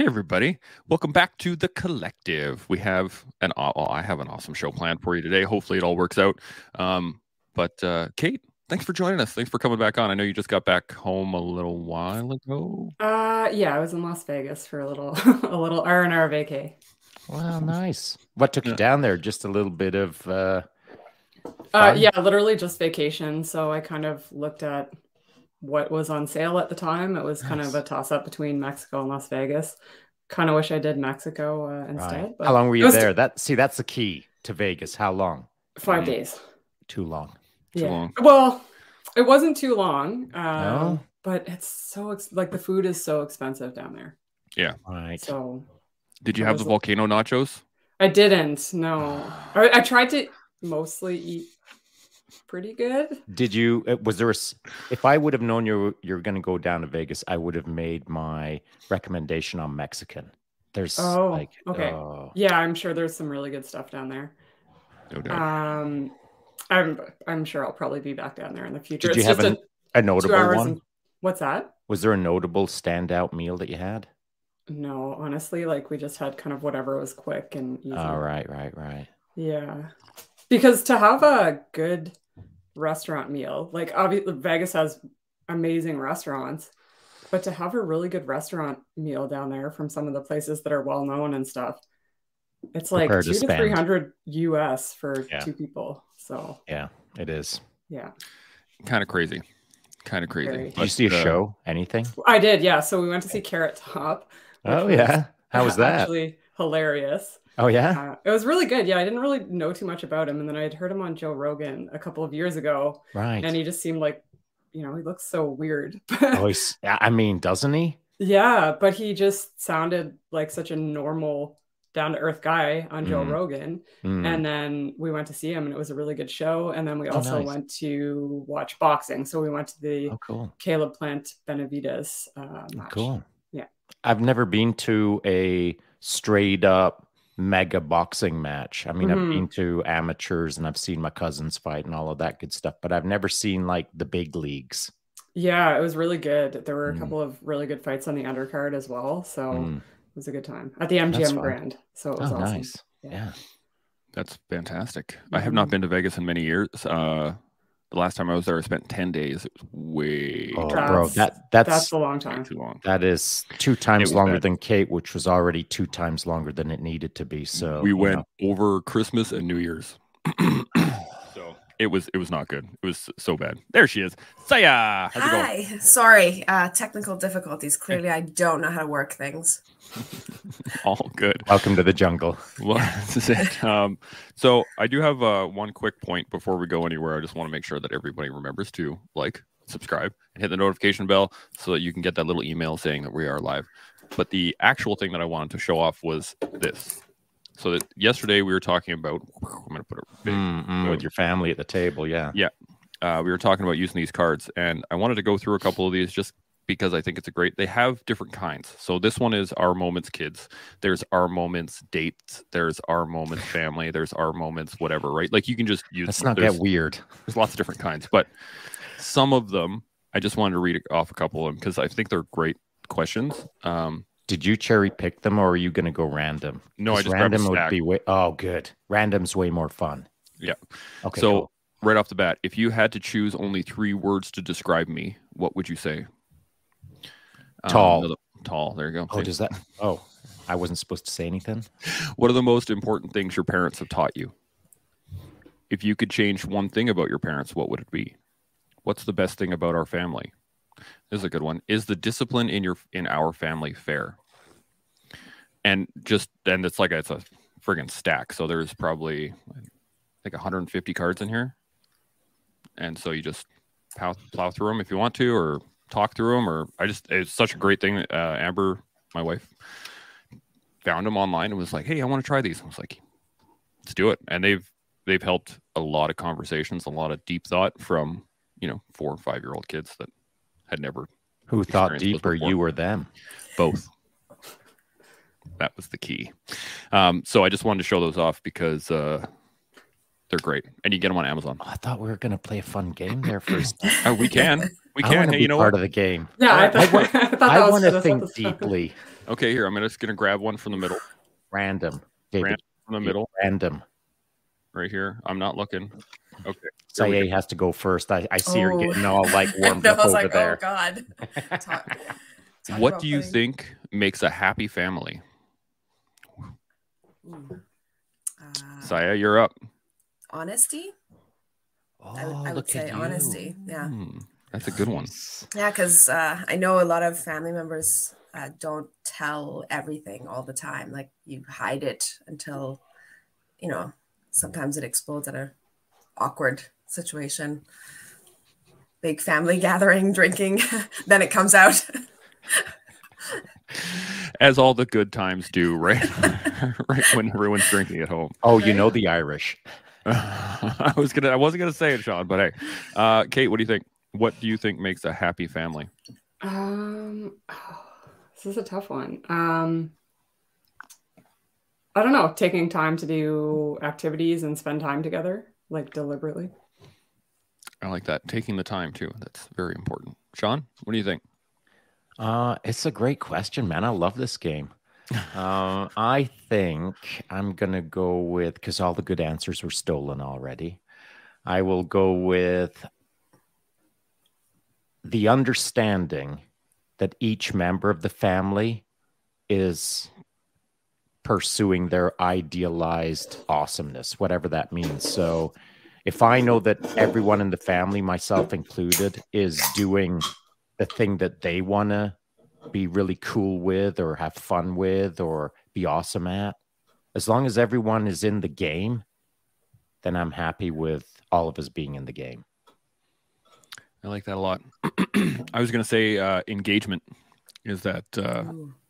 Hey everybody, welcome back to the collective. We have an well, I have an awesome show planned for you today. Hopefully it all works out. Um, but uh, Kate, thanks for joining us. Thanks for coming back on. I know you just got back home a little while ago. Uh, yeah, I was in Las Vegas for a little a little R and R vacay. Wow, nice. What took you down there? Just a little bit of uh, uh yeah, literally just vacation. So I kind of looked at what was on sale at the time. It was kind of a toss up between Mexico and Las Vegas. Kind of wish I did Mexico uh, instead. Right. How long were you there? T- that see, that's the key to Vegas. How long? Five mm-hmm. days. Too long. Too yeah. long. Well, it wasn't too long. Um, no? But it's so ex- like the food is so expensive down there. Yeah. Right. So. Did you have the volcano nachos? I didn't. No. I, I tried to mostly eat pretty good. Did you? Uh, was there a? If I would have known you you're going to go down to Vegas, I would have made my recommendation on Mexican. There's oh like okay, uh, yeah, I'm sure there's some really good stuff down there. No doubt. Um, I'm I'm sure I'll probably be back down there in the future. Did you it's have a, a, notable one? And, what's that? Was there a notable standout meal that you had? No, honestly, like we just had kind of whatever was quick and easy. All oh, right, right, right. Yeah, because to have a good restaurant meal. Like obviously Vegas has amazing restaurants, but to have a really good restaurant meal down there from some of the places that are well known and stuff, it's like two to, to three hundred US for yeah. two people. So yeah, it is. Yeah, kind of crazy, kind of crazy. Did you see a uh, show? Anything? I did. Yeah. So we went to see Carrot Top. Oh yeah, how was that? Actually, hilarious. Oh yeah, uh, it was really good. Yeah, I didn't really know too much about him, and then I had heard him on Joe Rogan a couple of years ago. Right, and he just seemed like, you know, he looks so weird. oh, he's, I mean, doesn't he? Yeah, but he just sounded like such a normal, down to earth guy on Joe mm. Rogan. Mm. And then we went to see him, and it was a really good show. And then we oh, also nice. went to watch boxing. So we went to the oh, cool. Caleb Plant Benavidez uh, oh, match. Cool. Yeah, I've never been to a straight up mega boxing match. I mean, mm-hmm. I've been to amateurs and I've seen my cousins fight and all of that good stuff, but I've never seen like the big leagues. Yeah, it was really good. There were a mm. couple of really good fights on the undercard as well. So mm. it was a good time at the MGM Grand. So it was oh, awesome. Nice. Yeah. yeah. That's fantastic. Mm-hmm. I have not mm-hmm. been to Vegas in many years. Uh, the last time I was there, I spent ten days. It was way. Oh, bro, that that's that's a long time. Too long. That is two times longer bad. than Kate, which was already two times longer than it needed to be. So we went know. over Christmas and New Year's. so it was it was not good. It was so bad. There she is. Sayeh. Hi. Sorry, uh, technical difficulties. Clearly, I don't know how to work things. All good. Welcome to the jungle. Well, this is it. Um, so I do have uh, one quick point before we go anywhere. I just want to make sure that everybody remembers to like, subscribe, and hit the notification bell so that you can get that little email saying that we are live. But the actual thing that I wanted to show off was this. So that yesterday we were talking about. I'm going to put it big, mm, mm, with your family at the table. Yeah. Yeah. Uh, we were talking about using these cards, and I wanted to go through a couple of these just because I think it's a great. They have different kinds. So this one is our moments kids. There's our moments dates. There's our moments family. There's our moments whatever. Right? Like you can just use. Let's not get weird. There's lots of different kinds, but some of them I just wanted to read off a couple of them because I think they're great questions. Um, Did you cherry pick them, or are you going to go random? No, I just random would be way. Oh, good. Random's way more fun. Yeah. Okay. So. Cool. Right off the bat, if you had to choose only three words to describe me, what would you say? Tall. Um, tall. There you go. Oh, does that? Oh, I wasn't supposed to say anything. What are the most important things your parents have taught you? If you could change one thing about your parents, what would it be? What's the best thing about our family? This is a good one. Is the discipline in your in our family fair? And just and it's like a, it's a friggin' stack. So there's probably like 150 cards in here, and so you just plow, plow through them if you want to, or talk through them or I just it's such a great thing. Uh, Amber, my wife, found them online and was like, "Hey, I want to try these." I was like, "Let's do it." And they've they've helped a lot of conversations, a lot of deep thought from you know four or five year old kids that had never who thought deeper, you or them, both. That was the key. Um, so I just wanted to show those off because uh, they're great, and you get them on Amazon. I thought we were going to play a fun game there first. oh, we can. We can't. Hey, you know part what? of the game. Yeah, I, I thought, want- I, thought I want to think deeply. Okay, here I'm just gonna grab one from the middle. Random. David, Ran- From the middle, Random. right here. I'm not looking. Okay. There we Sayeh has to go first. I, I see her Oh. getting all like I warmed up over like, there. oh God. Talk- talk What do you putting- think makes a happy family? Ooh. Uh, Sayeh, you're up. honesty? I would- Oh, I would look at say you. honesty. Yeah. Hmm, that's a good one. Yeah, because uh, I know a lot of family members uh, don't tell everything all the time. Like you hide it until, you know, sometimes it explodes at a awkward situation. Big family gathering, drinking, then it comes out. As all the good times do, right? right when everyone's drinking at home. Oh, you know the Irish. I was gonna I wasn't gonna say it, Shaun, but hey. Uh Kate, what do you think? What do you think makes a happy family? Um, this is a tough one. Um, I don't know. Taking time to do activities and spend time together, like deliberately. I like that. Taking the time too. That's very important. Shaun, what do you think? Uh, it's a great question, man. I love this game. um, I think I'm gonna go with because all the good answers were stolen already. I will go with the understanding that each member of the family is pursuing their idealized awesomeness, whatever that means. So, if I know that everyone in the family, myself included, is doing the thing that they want to be really cool with or have fun with or be awesome at, as long as everyone is in the game, then I'm happy with all of us being in the game. I like that a lot. I was going to say uh, engagement is that uh,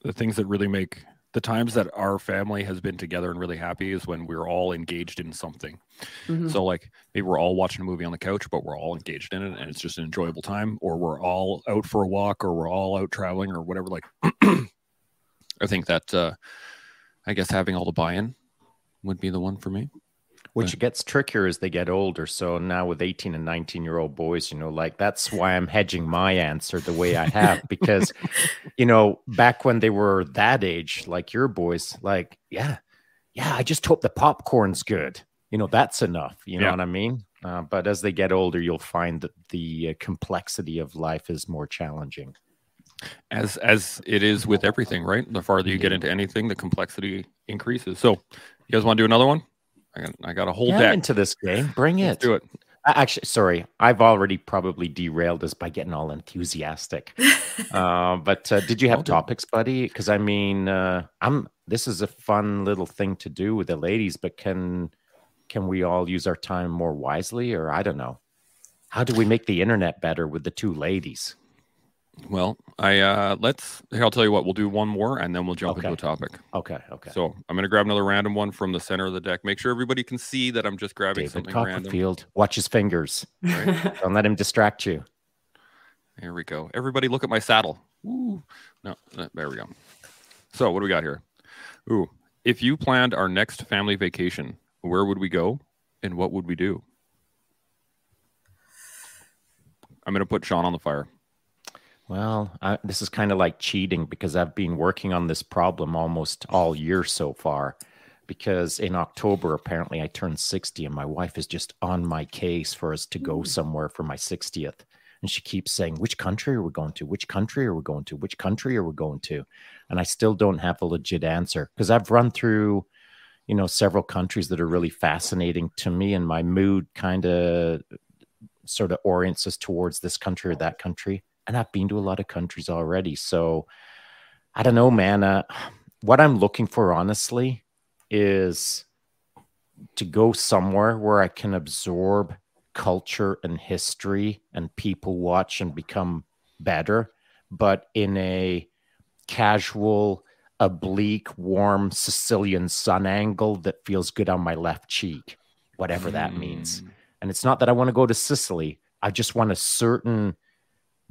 the things that really make the times that our family has been together and really happy is when we're all engaged in something. Mhm. So, like, maybe we're all watching a movie on the couch, but we're all engaged in it and it's just an enjoyable time, or we're all out for a walk, or we're all out traveling, or whatever. Like, I think that, uh, I guess, having all the buy in would be the one for me. Which gets trickier as they get older. So now with 18 and 19 year old boys, you know, like that's why I'm hedging my answer the way I have. Because, you know, back when they were that age, like your boys, like, yeah, yeah, I just hope the popcorn's good. You know, that's enough. You know what I mean? Uh, but as they get older, you'll find that the uh, complexity of life is more challenging. as as it is with everything, right? The farther you get into anything, the complexity increases. So, you guys want to do another one? I got, I got a whole Get deck. into this game. Bring Let's it. do it. Actually, sorry, I've already probably derailed us by getting all enthusiastic. uh, but uh, did you have topics, buddy? Because I mean, uh, I'm. This is a fun little thing to do with the ladies, but can can we all use our time more wisely, or I don't know? How do we make the internet better with the two ladies? Well, I uh let's here. I'll tell you what. We'll do one more, and then we'll jump Okay. into a topic. Okay, okay. So I'm gonna grab another random one from the center of the deck. Make sure everybody can see that I'm just grabbing David something random. Copperfield, watch his fingers. Don't let him distract you. Here we go. Everybody, look at my saddle. Ooh. No, uh, there we go. So what do we got here? Ooh, if you planned our next family vacation, where would we go, and what would we do? I'm gonna put Shaun on the fire. Well, I, this is kind of like cheating because I've been working on this problem almost all year so far. Because in October, apparently, I turned 60, and my wife is just on my case for us to go mm. somewhere for my 60th. And she keeps saying, Which country are we going to? Which country are we going to? Which country are we going to? And I still don't have a legit answer because I've run through, you know, several countries that are really fascinating to me, and my mood kind of sort of orients us towards this country or that country and I've been to a lot of countries already. So I don't know, man. Uh, what I'm looking for, honestly, is to go somewhere where I can absorb culture and history and people watch and become better, but in a casual, oblique, warm Sicilian sun angle that feels good on my left cheek, whatever that means. Mm, And it's not that I want to go to Sicily. I just want a certain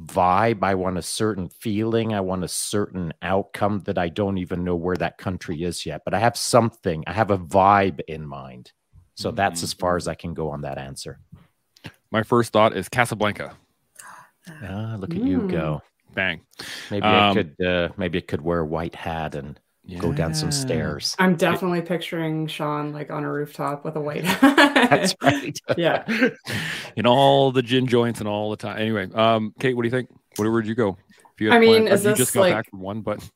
vibe. I want a certain feeling. I want a certain outcome that I don't even know where that country is yet. But I have something, I have a vibe in mind. So that's as far as I can go on that answer. My first thought is Casablanca. Ah, look at you Mm. go. Bang. Maybe I Um, could. Uh, maybe I could wear a white hat and go down some stairs. I'm definitely picturing Shaun like on a rooftop with a white hat. That's right. Yeah. in all the gin joints and all the time. Anyway, um, Kate, what do you think? Where would you go? If you I mean, plans- is you this just got like- back from one, but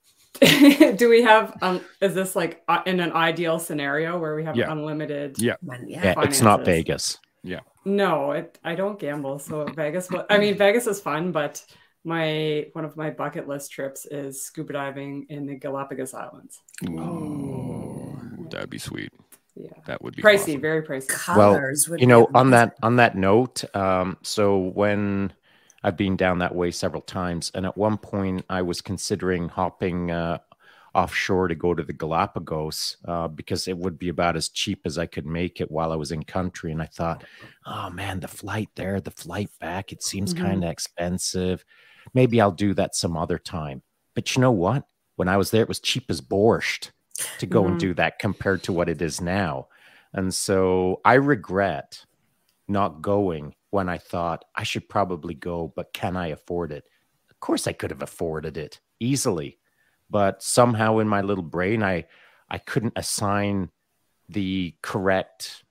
Do we have um is this like uh, in an ideal scenario where we have Yeah. unlimited Yeah. Man, Yeah, yeah. it's not Vegas. Yeah. No, it, I don't gamble. So Vegas, wa- I mean, Vegas is fun, but my one of my bucket list trips is scuba diving in the Galapagos Islands. Ooh, that'd be sweet. Yeah, That would be pricey, awesome. very pricey. Colors would you be know on that on that note um so when i've been down that way several times and at one point i was considering hopping uh offshore to go to the galapagos uh, because it would be about as cheap as i could make it while i was in country and i thought oh man the flight there the flight back it seems Mhm. kind of expensive maybe i'll do that some other time but you know what when i was there it was cheap as borscht to go and Mhm. do that compared to what it is now and so I regret not going when I thought I should probably go, but can I afford it? Of course, I could have afforded it easily, but somehow in my little brain, I I couldn't assign the correct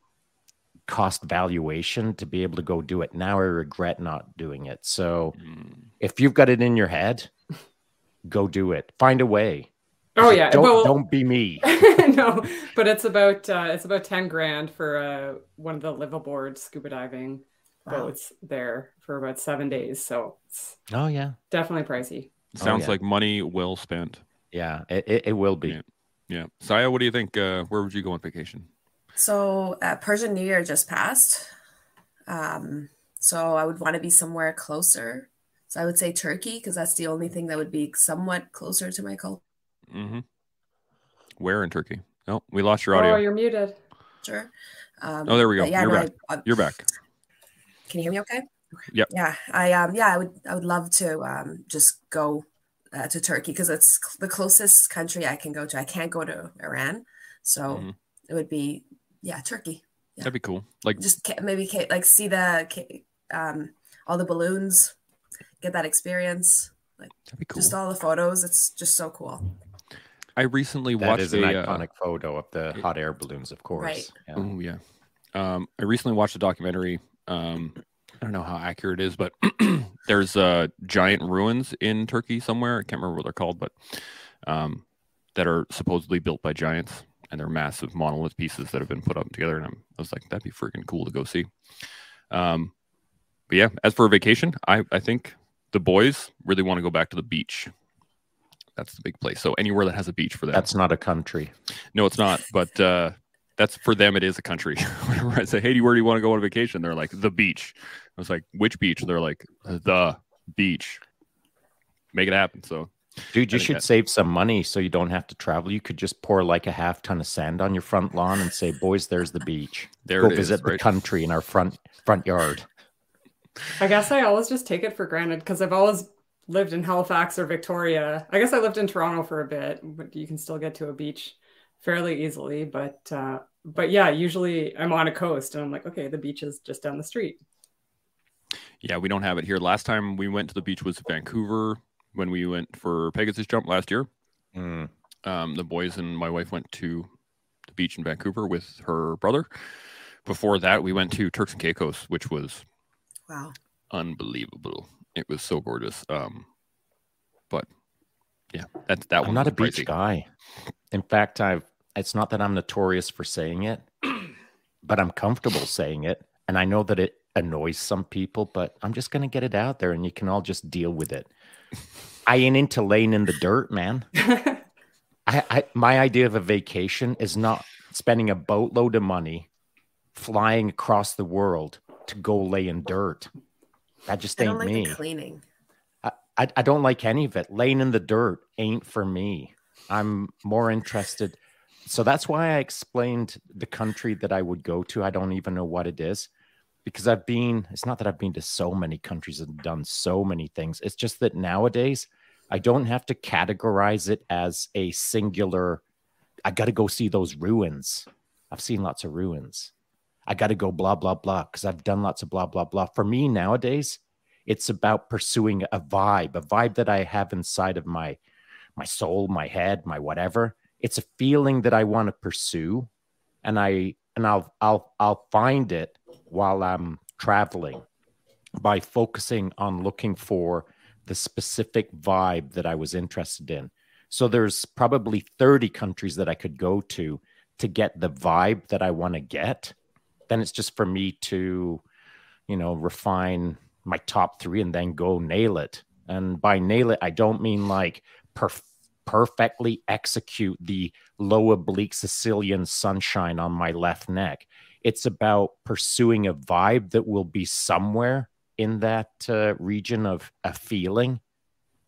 cost valuation to be able to go do it. Now I regret not doing it. So Mm. if you've got it in your head, go do it. Find a way. Oh yeah, Don't well, don't be me. no, but it's about uh, it's about ten grand for uh, one of the liveaboard scuba diving Wow. boats there for about seven days. So it's Oh yeah. definitely pricey. Sounds yeah. like money well spent. Yeah, it, it, it will be. Yeah. Yeah. Sayeh, what do you think? Uh, where would you go on vacation? So uh, Persian New Year just passed. Um, so I would want to be somewhere closer. So I would say Turkey because that's the only thing that would be somewhat closer to my culture. Mm-hmm. Where in Turkey? No, we lost your audio. Oh, audio. you're muted. Sure. Um, Oh, there we go. Yeah, You're no, back. I, I- You're back. can you hear me? Okay. Yep. Yeah, I um yeah I would I would love to um just go uh, to Turkey because it's cl- the closest country I can go to. I can't go to Iran, so Mhm. it would be yeah Turkey. Yeah. That'd be cool. Like, Just ca- maybe ca- like see the ca- um all the balloons, get that experience, that'd be cool. just all the photos. It's just so cool. I recently That watched is an a, uh, iconic photo of the hot air balloons, of course. Right. Yeah. Oh yeah. Um, I recently watched a documentary. Um, I don't know how accurate it is, but there's uh, giant ruins in Turkey somewhere. I can't remember what they're called, but um, that are supposedly built by giants, and they're massive monolith pieces that have been put up together. And I'm, I was like, that'd be freaking cool to go see. Um, but yeah, as for a vacation, I I think the boys really want to go back to the beach. That's the big place. So anywhere that has a beach for them. That's not a country. No, it's not. But uh, that's for them. It is a country. Whenever I say, "Hey, do you- where do you want to go on vacation?" They're like, "The beach." I was like, "Which beach?" They're like, "The beach." Make it happen. So Dude, you should that- save some money so you don't have to travel. You could just pour like a half ton of sand on your front lawn and say, "Boys, there's the beach. there Go it is. visit the right? country in our front front yard." I guess I always just take it for granted because I've always lived in Halifax or Victoria. I guess I lived in Toronto for a bit, but you can still get to a beach fairly easily. But uh, but yeah, usually I'm on a coast and I'm like, okay, the beach is just down the street. Yeah, we don't have it here. Last time we went to the beach was Vancouver when we went for Pegasus Jump last year. Mm. Um, the boys and my wife went to the beach in Vancouver with her brother. Before that, we went to Turks and Caicos, which was Wow. unbelievable. It was so gorgeous. Um, but yeah, that's that I'm one. not a was beach pricey. guy. In fact, I've it's not that I'm notorious for saying it, but I'm comfortable saying it. And I know that it annoys some people, but I'm just gonna get it out there and you can all just deal with it. I ain't into laying in the dirt, man. I, I my idea of a vacation is not spending a boatload of money flying across the world to go lay in dirt. That just I ain't don't like me. cleaning. I, I don't like any of it. Laying in the dirt ain't for me. I'm more interested. So that's why I explained the country that I would go to. I don't even know what it is because I've been, it's not that I've been to so many countries and done so many things. It's just that nowadays I don't have to categorize it as a singular, I got to go see those ruins. I've seen lots of ruins. I got to go blah, blah, blah because I've done lots of blah, blah, blah. For me nowadays, It's about pursuing a vibe, a vibe that I have inside of my my soul, my head, my whatever. It's a feeling that I want to pursue, and I and I'll I'll I'll find it while I'm traveling by focusing on looking for the specific vibe that I was interested in. So there's probably 30 countries that I could go to to get the vibe that I want to get. Then it's just for me to, you know, refine my top three and then go nail it. And by nail it, I don't mean like perf- perfectly execute the low oblique Sicilian sunshine on my left neck. It's about pursuing a vibe that will be somewhere in that uh, region of a feeling.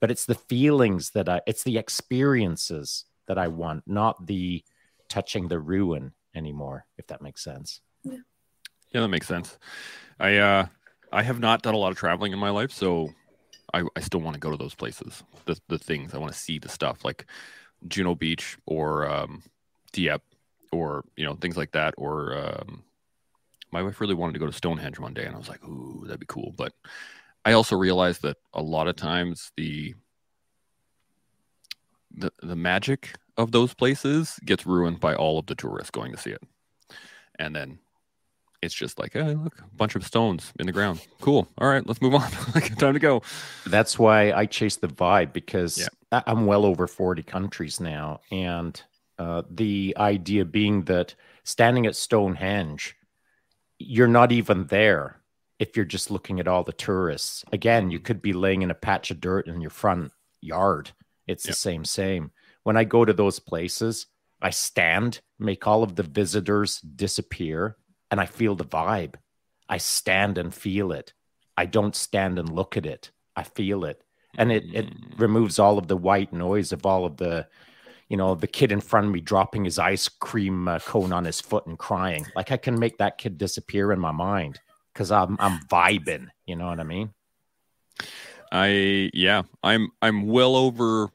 But it's the feelings that I, it's the experiences that I want, not the touching the ruin anymore, if that makes sense. Yeah, yeah that makes sense. I, uh, I have not done a lot of traveling in my life, so I, I still want to go to those places. The the things I want to see the stuff like Juno Beach or um, Dieppe or you know things like that. Or um, my wife really wanted to go to Stonehenge one day, and I was like, "Ooh, that'd be cool." But I also realized that a lot of times the the the magic of those places gets ruined by all of the tourists going to see it, and then it's just like, hey, look, a bunch of stones in the ground. Cool. All right, let's move on. Time to go. That's why I chase the vibe because yeah. I'm well over 40 countries now. And uh, the idea being that standing at Stonehenge, you're not even there if you're just looking at all the tourists. Again, you could be laying in a patch of dirt in your front yard. It's yeah. the same, same. When I go to those places, I stand, make all of the visitors disappear and I feel the vibe. I stand and feel it. I don't stand and look at it. I feel it. And it, it mm. removes all of the white noise of all of the, you know, the kid in front of me dropping his ice cream uh, cone on his foot and crying. Like I can make that kid disappear in my mind because I'm I'm vibing. You know what I mean? I yeah, I'm I'm well over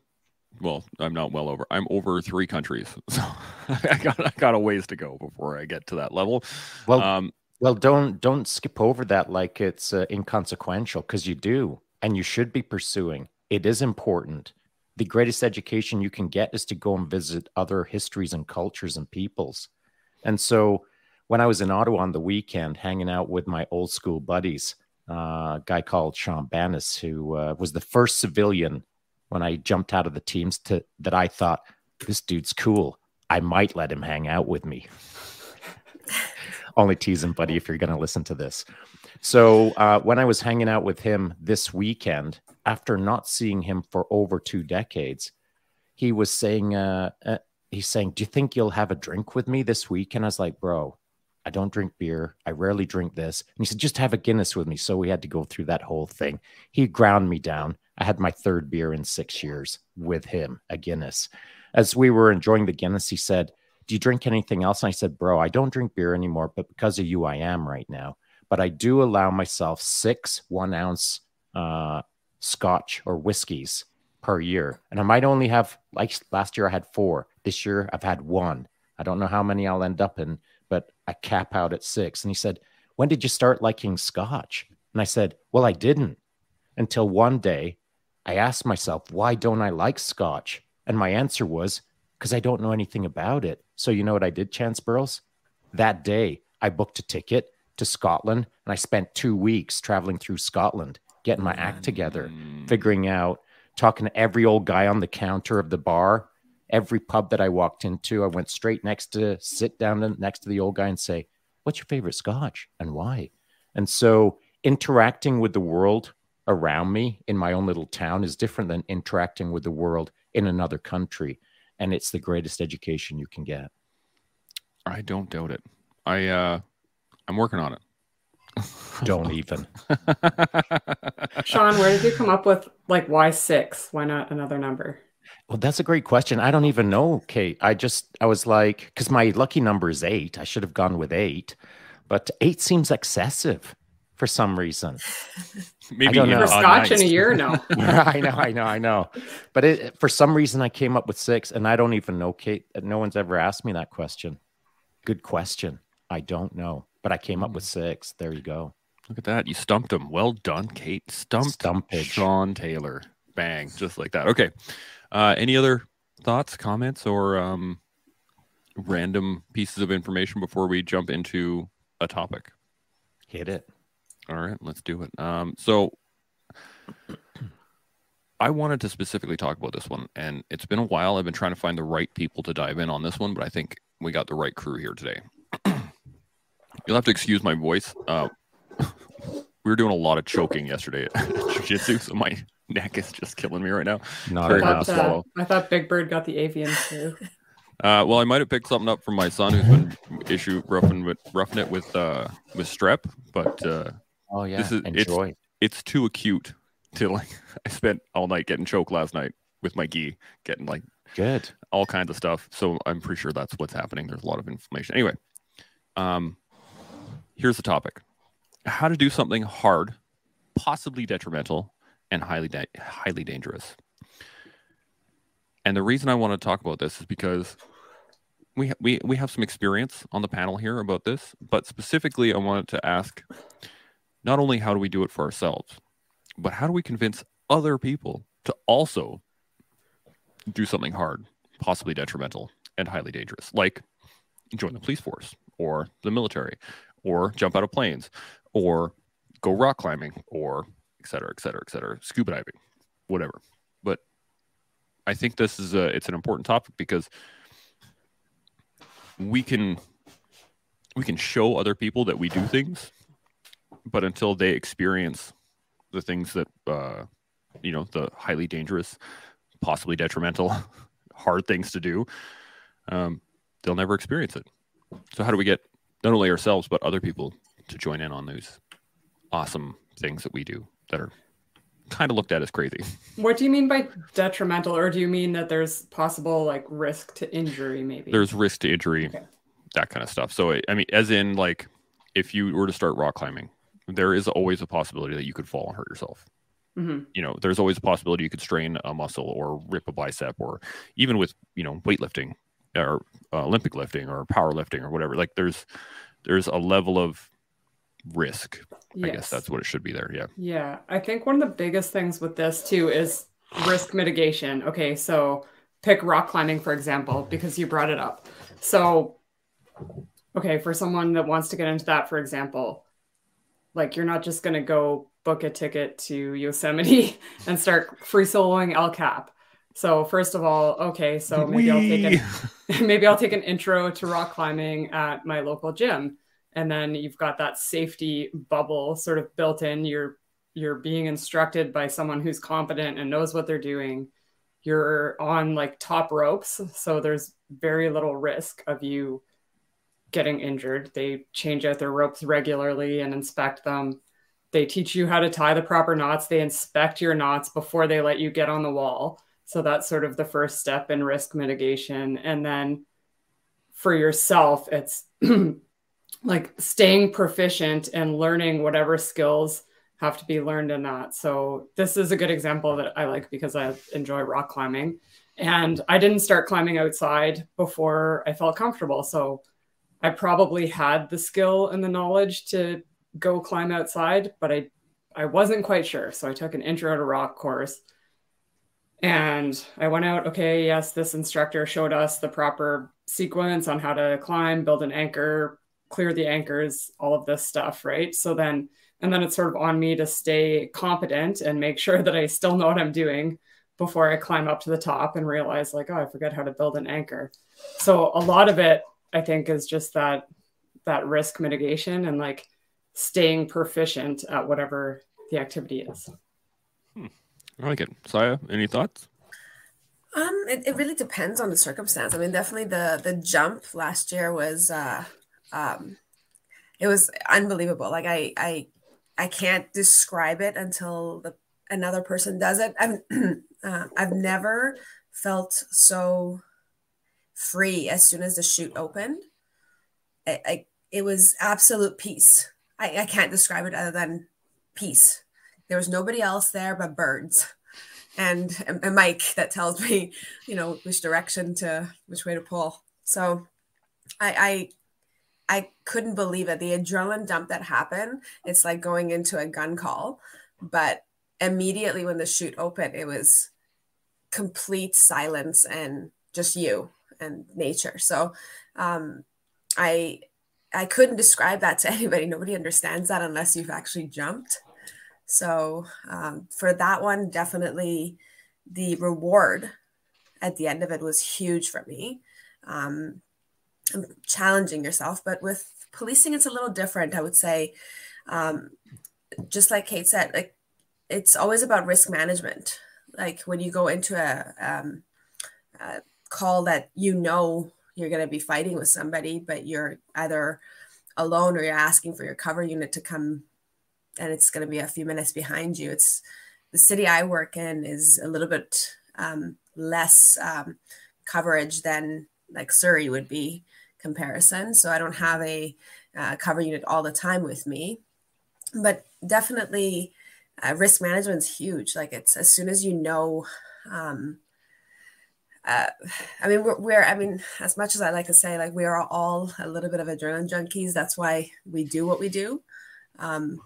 well, I'm not well over. I'm over three countries, so I got I got a ways to go before I get to that level. Well, um, well, don't don't skip over that like it's uh, inconsequential because you do, and you should be pursuing. It is important. The greatest education you can get is to go and visit other histories and cultures and peoples. And so, when I was in Ottawa on the weekend, hanging out with my old school buddies, uh, a guy called Sean Bannis, who uh, was the first civilian when I jumped out of the teams to that I thought this dude's cool. I might let him hang out with me. Only teasing, buddy, if you're going to listen to this. So uh, when I was hanging out with him this weekend, after not seeing him for over two decades, he was saying, uh, uh, he's saying, "Do you think you'll have a drink with me this week?" And I was like, "Bro, I don't drink beer. I rarely drink this." And he said, "Just have a Guinness with me." So we had to go through that whole thing. He ground me down. I had my third beer in six years with him, a Guinness. As we were enjoying the Guinness, he said, Do you drink anything else? And I said, Bro, I don't drink beer anymore, but because of you, I am right now. But I do allow myself six one ounce uh, scotch or whiskeys per year. And I might only have, like last year, I had four. This year, I've had one. I don't know how many I'll end up in, but I cap out at six. And he said, When did you start liking scotch? And I said, Well, I didn't until one day I asked myself, why don't I like scotch? And my answer was, because I don't know anything about it. So, you know what I did, Chance Burles? That day, I booked a ticket to Scotland and I spent two weeks traveling through Scotland, getting my act together, mm. figuring out, talking to every old guy on the counter of the bar, every pub that I walked into. I went straight next to sit down next to the old guy and say, What's your favorite scotch and why? And so, interacting with the world around me in my own little town is different than interacting with the world in another country. And it's the greatest education you can get. I don't doubt it. I uh I'm working on it. don't even. Shaun, where did you come up with like why six? Why not another number? Well, that's a great question. I don't even know, Kate. I just I was like, because my lucky number is eight. I should have gone with eight, but eight seems excessive for some reason. Maybe know. for scotch in a year no. I know, I know, I know. But it, for some reason, I came up with six, and I don't even know, Kate. No one's ever asked me that question. Good question. I don't know, but I came up with hmm. six. There you go. Look at that. You stumped him. Well done, Kate. Stumped Stumpage. Shaun Taylor. Bang. Just like that. Okay. Uh, any other thoughts, comments, or um, random pieces of information before we jump into a topic? Hit it. All right, let's do it. Um, so I wanted to specifically talk about this one, and it's been a while. I've been trying to find the right people to dive in on this one, but I think we got the right crew here today. You'll have to excuse my voice. Uh, we were doing a lot of choking yesterday at jiu-jitsu, so my neck is just killing me right now. Not Very I hard to thought, swallow. I thought Big Bird got the avian too. Uh, well, I might have picked something up from my son who's been issue roughing with roughing it with uh, with strep, but uh, Oh yeah. This is- it's- Enjoy. it's too acute to like. I spent all night getting choked last night with my gi, getting like Good. all kinds of stuff. So I'm pretty sure that's what's happening. There's a lot of inflammation. Anyway, um, here's the topic: how to do something hard, possibly detrimental, and highly da- highly dangerous. And the reason I want to talk about this is because we ha- we we have some experience on the panel here about this, but specifically, I wanted to ask not only how do we do it for ourselves, but how do we convince other people to also do something hard, possibly detrimental, and highly dangerous, like join the police force or the military, or jump out of planes, or go rock climbing, or et cetera, et cetera, et cetera, scuba diving, whatever. But I think this is a it's an important topic because we can we can show other people that we do things, but until they experience the things that uh, you know the highly dangerous possibly detrimental, hard things to do, um, they'll never experience it. So, how do we get not only ourselves but other people to join in on those awesome things that we do that are kind of looked at as crazy? What do you mean by detrimental, or do you mean that there's possible like risk to injury? Maybe There's risk to injury, Okay. that kind of stuff. So, I mean, as in, like, if you were to start rock climbing, there is always a possibility that you could fall and hurt yourself. hmm you know there's always a possibility you could strain a muscle or rip a bicep or even with you know weightlifting or uh, olympic lifting or powerlifting or whatever. Like there's there's a level of risk i guess that's what it should be there. Yeah. Yeah, I think one of the biggest things with this too is risk mitigation. Okay, so pick rock climbing for example because you brought it up. So okay, for someone that wants to get into that for example, like you're not just going to go book a ticket to Yosemite and start free soloing El Cap. So first of all, okay, so maybe I'll take an maybe I'll take an intro to rock climbing at my local gym. And then you've got that safety bubble sort of built in. You're you're being instructed by someone who's competent and knows what they're doing. You're on like top ropes so there's very little risk of you getting injured they change out their ropes regularly and inspect them they teach you how to tie the proper knots they inspect your knots before they let you get on the wall so that's sort of the first step in risk mitigation and then for yourself it's like staying proficient and learning whatever skills have to be learned in that. So this is a good example that I like because I enjoy rock climbing. And I didn't start climbing outside before I felt comfortable. So I probably had the skill and the knowledge to go climb outside, but I I wasn't quite sure. So I took an intro to rock course. And I went out, okay, yes, this instructor showed us the proper sequence on how to climb, build an anchor, clear the anchors, all of this stuff, right? So then, and then it's sort of on me to stay competent and make sure that I still know what I'm doing before I climb up to the top and realize, like, oh, I forget how to build an anchor. So a lot of it, I think, is just that that risk mitigation and like staying proficient at whatever the activity is. i like it Sayeh any thoughts Um, it, it really depends on the circumstance. I mean, definitely the the jump last year was uh um it was unbelievable. Like I I I can't describe it until the another person does it. I've uh, I've never felt so free as soon as the chute opened. I, I it was absolute peace. I, I can't describe it other than peace. There was nobody else there but birds and a mic that tells me, you know, which direction to which way to pull. So I I couldn't believe it. The adrenaline dump that happened, it's like going into a gun call. But immediately when the chute opened, it was complete silence and just you and nature. So um, I I couldn't describe that to anybody. Nobody understands that unless you've actually jumped. So um, for that one, definitely the reward at the end of it was huge for me. Um, challenging yourself, but with policing, it's a little different. I would say, um, just like Kate said, like it's always about risk management. Like when you go into a, um, a call that you know you're going to be fighting with somebody, but you're either alone or you're asking for your cover unit to come and it's going to be a few minutes behind you. It's the city I work in is a little bit um, less um, coverage than like Surrey would be comparison. So I don't have a uh, cover unit all the time with me, but definitely uh, risk management is huge. Like it's as soon as you know, um, uh, I mean, we're, we're, I mean, as much as I like to say, like we are all a little bit of adrenaline junkies. That's why we do what we do. Um,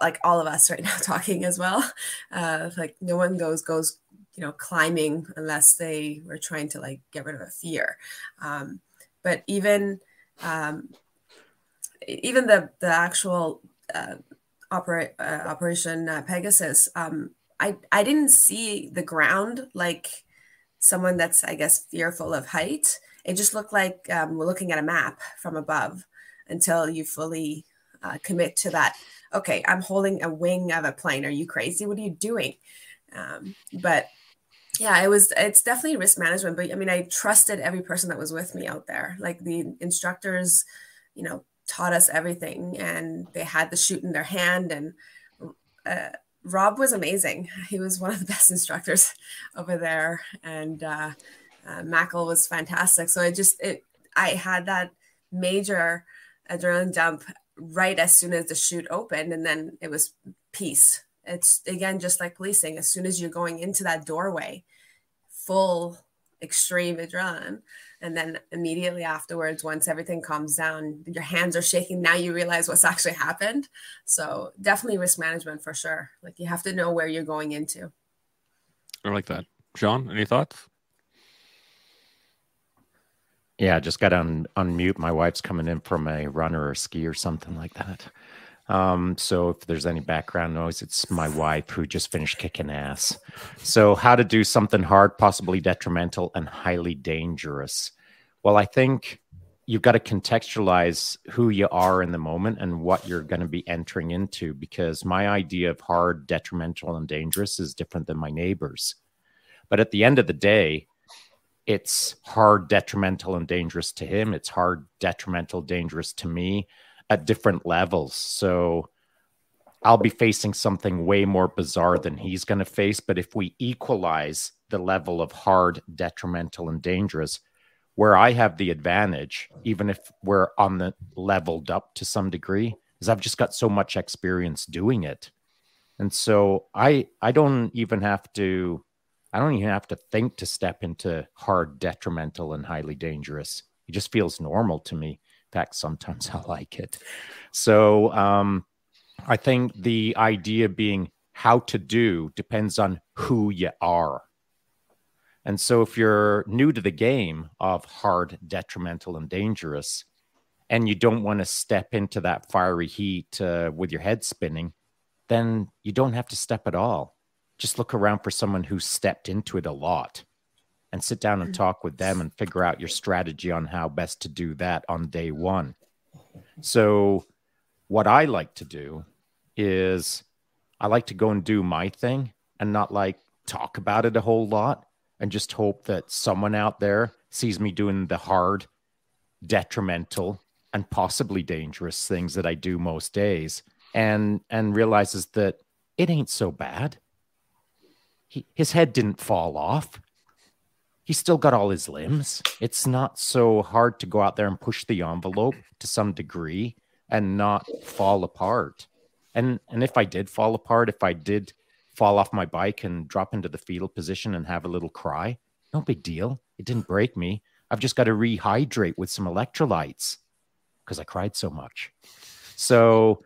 like all of us right now talking as well. Uh, like no one goes goes you know climbing unless they were trying to like get rid of a fear. Um, but even um, even the the actual uh, opera, uh, operation uh, Pegasus, um, I I didn't see the ground like someone that's I guess fearful of height. It just looked like um, we're looking at a map from above until you fully uh, commit to that. Okay, I'm holding a wing of a plane. Are you crazy? What are you doing? Um, but yeah, it was, it's definitely risk management. But I mean, I trusted every person that was with me out there. Like the instructors, you know, taught us everything and they had the chute in their hand. And uh, Rob was amazing. He was one of the best instructors over there. And uh, uh, Mackle was fantastic. So I just, it, I had that major adrenaline dump right as soon as the chute opened. And then it was peace it's again just like policing. As soon as you're going into that doorway, full extreme adrenaline, and then immediately afterwards, once everything calms down, your hands are shaking. Now you realize what's actually happened. So definitely risk management for sure. Like you have to know where you're going into. I like that. John, any thoughts? Yeah, just got on unmute. My wife's coming in from a runner or ski or something like that. Um, so if there's any background noise, it's my wife who just finished kicking ass. So how to do something hard, possibly detrimental, and highly dangerous. Well, I think you've got to contextualize who you are in the moment and what you're going to be entering into because my idea of hard, detrimental, and dangerous is different than my neighbors. But at the end of the day, it's hard, detrimental, and dangerous to him. It's hard, detrimental, dangerous to me at different levels. So I'll be facing something way more bizarre than he's going to face. But if we equalize the level of hard, detrimental, and dangerous, where I have the advantage, even if we're on the leveled up to some degree, is I've just got so much experience doing it. And so I I don't even have to I don't even have to think to step into hard, detrimental, and highly dangerous. It just feels normal to me fact, sometimes I like it. So um, I think the idea being how to do depends on who you are. And so if you're new to the game of hard, detrimental, and dangerous, and you don't want to step into that fiery heat uh, with your head spinning, then you don't have to step at all. Just look around for someone who's stepped into it a lot and sit down and talk with them and figure out your strategy on how best to do that on day one. So, what I like to do is I like to go and do my thing and not like talk about it a whole lot and just hope that someone out there sees me doing the hard, detrimental, and possibly dangerous things that I do most days and and realizes that it ain't so bad. He, his head didn't fall off he's still got all his limbs. It's not so hard to go out there and push the envelope to some degree and not fall apart. And and if I did fall apart, if I did fall off my bike and drop into the fetal position and have a little cry, no big deal. It didn't break me. I've just got to rehydrate with some electrolytes because I cried so much. So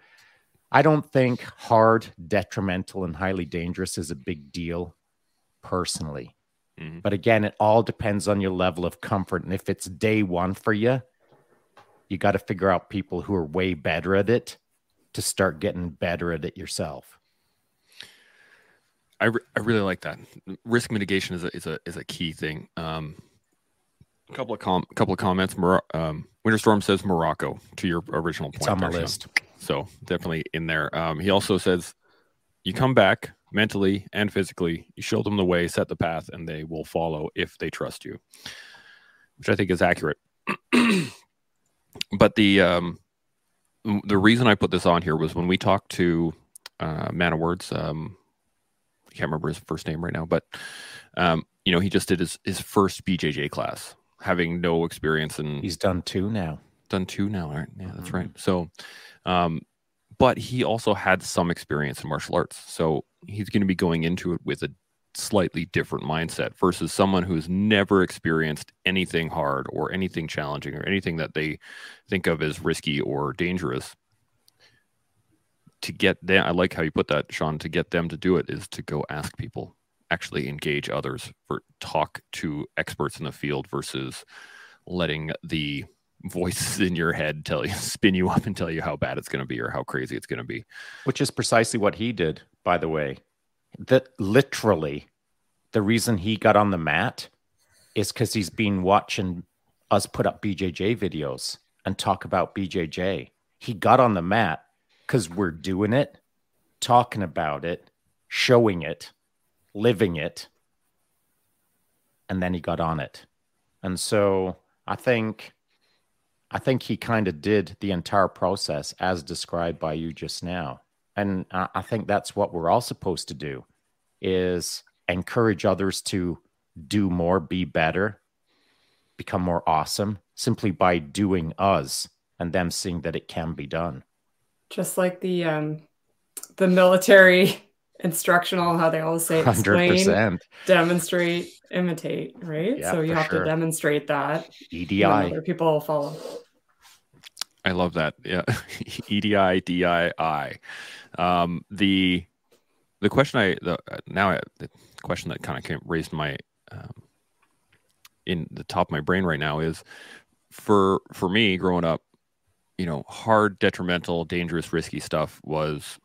I don't think hard, detrimental, and highly dangerous is a big deal personally. Mhm. But again, it all depends on your level of comfort. And if it's day one for you, you got to figure out people who are way better at it to start getting better at it yourself. I, re- I really like that. Risk mitigation is a is a is a key thing. Um, a couple of com- couple of comments. Mor- um, Winter Storm says Morocco to your original point. It's on my list. So definitely in there. Um, he also says you come back mentally and physically. You show them the way, set the path, and they will follow if they trust you, which I think is accurate. but the um, the reason I put this on here was when we talked to uh, Man of Words. Um, I can't remember his first name right now, but um, you know, he just did his his first BJJ class, having no experience in He's done two now. done two now, right? Yeah, that's Mhm. right. So, um, but he also had some experience in martial arts, so he's going to be going into it with a slightly different mindset versus someone who's never experienced anything hard or anything challenging or anything that they think of as risky or dangerous. To get them, I like how you put that, Shaun. To get them to do it is to go ask people, actually engage others, for talk to experts in the field versus letting the voices in your head tell you spin you up and tell you how bad it's going to be or how crazy it's going to be which is precisely what he did, by the way. That literally the reason he got on the mat is because he's been watching us put up BJJ videos and talk about BJJ. He got on the mat because we're doing it, talking about it, showing it, living it, and then he got on it. And so I think I think he kind of did the entire process as described by you just now. And I think that's what we're all supposed to do is encourage others to do more, be better, become more awesome simply by doing us and them seeing that it can be done. Just like the um the military instructional, how they always say explain, 100% demonstrate, imitate, right? Yeah, so you have sure. to demonstrate that. and EDI. other people will follow. i love that yeah E edi dii um the the question i the uh, now I, the question that kind of came raised my um, in the top of my brain right now is for for me growing up you know hard detrimental dangerous risky stuff was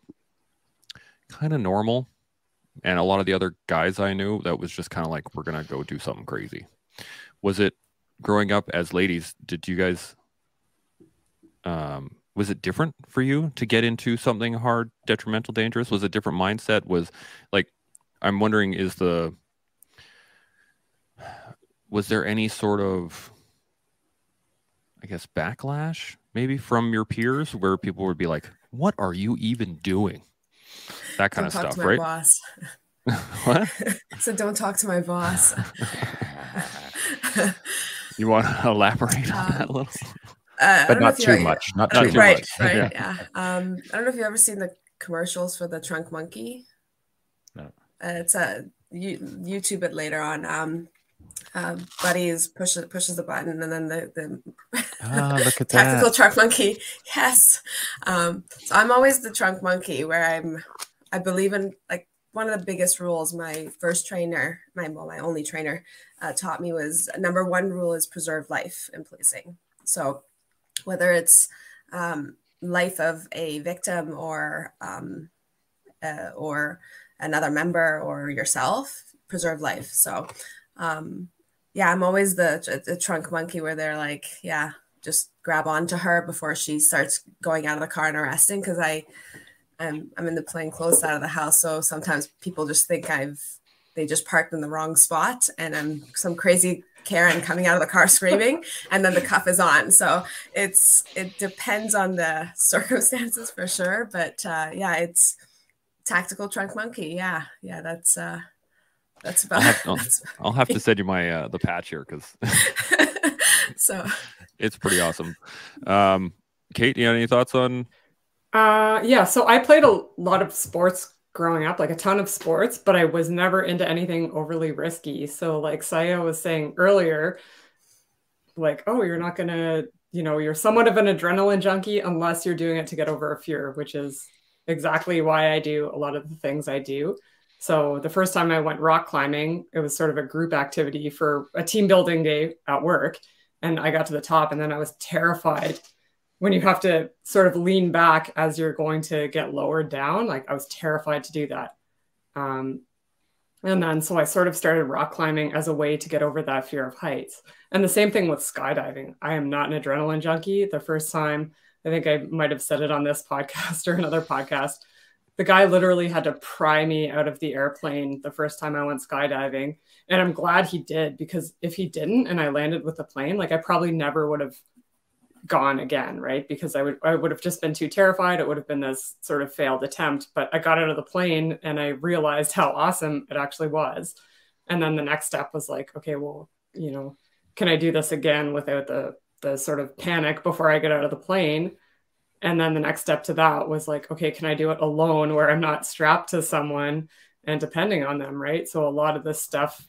kind of normal. And a lot of the other guys i knew that was just kind of like we're gonna go do something crazy. Was it growing up as ladies did you guys um was it different for you to get into something hard detrimental dangerous? Was it a different mindset? Was like i'm wondering is the was there any sort of i guess backlash maybe from your peers where people would be like what are you even doing that kind Don't of talk stuff to my right boss. what so don't talk to my boss. you want to elaborate on Um, that a little Uh, but don't know not if too you- much. Not Not too too right, much. much. right, Yeah. yeah. Um, I don't know if you've ever seen the commercials for the Trunk Monkey. No. Uh, it's a you YouTube it later on. Um, uh, Buddies pushes pushes the button, and then the the Ah, look at tactical that. trunk monkey. Yes. Um, so I'm always the trunk monkey, where I'm. I believe in like one of the biggest rules. My first trainer, my well, my only trainer, uh, taught me was number one rule is preserve life in policing. So whether it's um, life of a victim or um, uh, or another member or yourself, preserve life. So um, yeah, I'm always the, the trunk monkey where they're like, yeah, just grab onto her before she starts going out of the car and arresting because I I'm I'm in the plain clothes side of the house. So sometimes people just think I've they just parked in the wrong spot and I'm some crazy Karen coming out of the car screaming and then the cuff is on. So it's it depends on the circumstances for sure. But uh yeah, it's tactical trunk monkey. Yeah, yeah, that's uh that's about have- I'll- that's i'll have to send you my uh the patch here because so it's pretty awesome um kate you have any thoughts on Uh, yeah. So I played a lot of sports growing up, like a ton of sports, but I was never into anything overly risky. So, like Sayeh was saying earlier, like, oh, you're not gonna you know, you're somewhat of an adrenaline junkie unless you're doing it to get over a fear, which is exactly why I do a lot of the things I do. So the first time I went rock climbing, it was sort of a group activity for a team building day at work. And I got to the top and then I was terrified when you have to sort of lean back as you're going to get lowered down. Like I was terrified to do that. Um, and then so I sort of started rock climbing as a way to get over that fear of heights. And the same thing with skydiving. I am not an adrenaline junkie. The first time, I think I might have said it on this podcast or another podcast, the guy literally had to pry me out of the airplane the first time I went skydiving. And I'm glad he did because if he didn't and I landed with the plane, like I probably never would have gone again, right? Because I would I would have just been too terrified. It would have been this sort of failed attempt. But I got out of the plane and I realized how awesome it actually was. And then the next step was like, okay, well, you know, can I do this again without the the sort of panic before I get out of the plane? And then the next step to that was like, okay, can I do it alone where I'm not strapped to someone and depending on them, right? So a lot of the stuff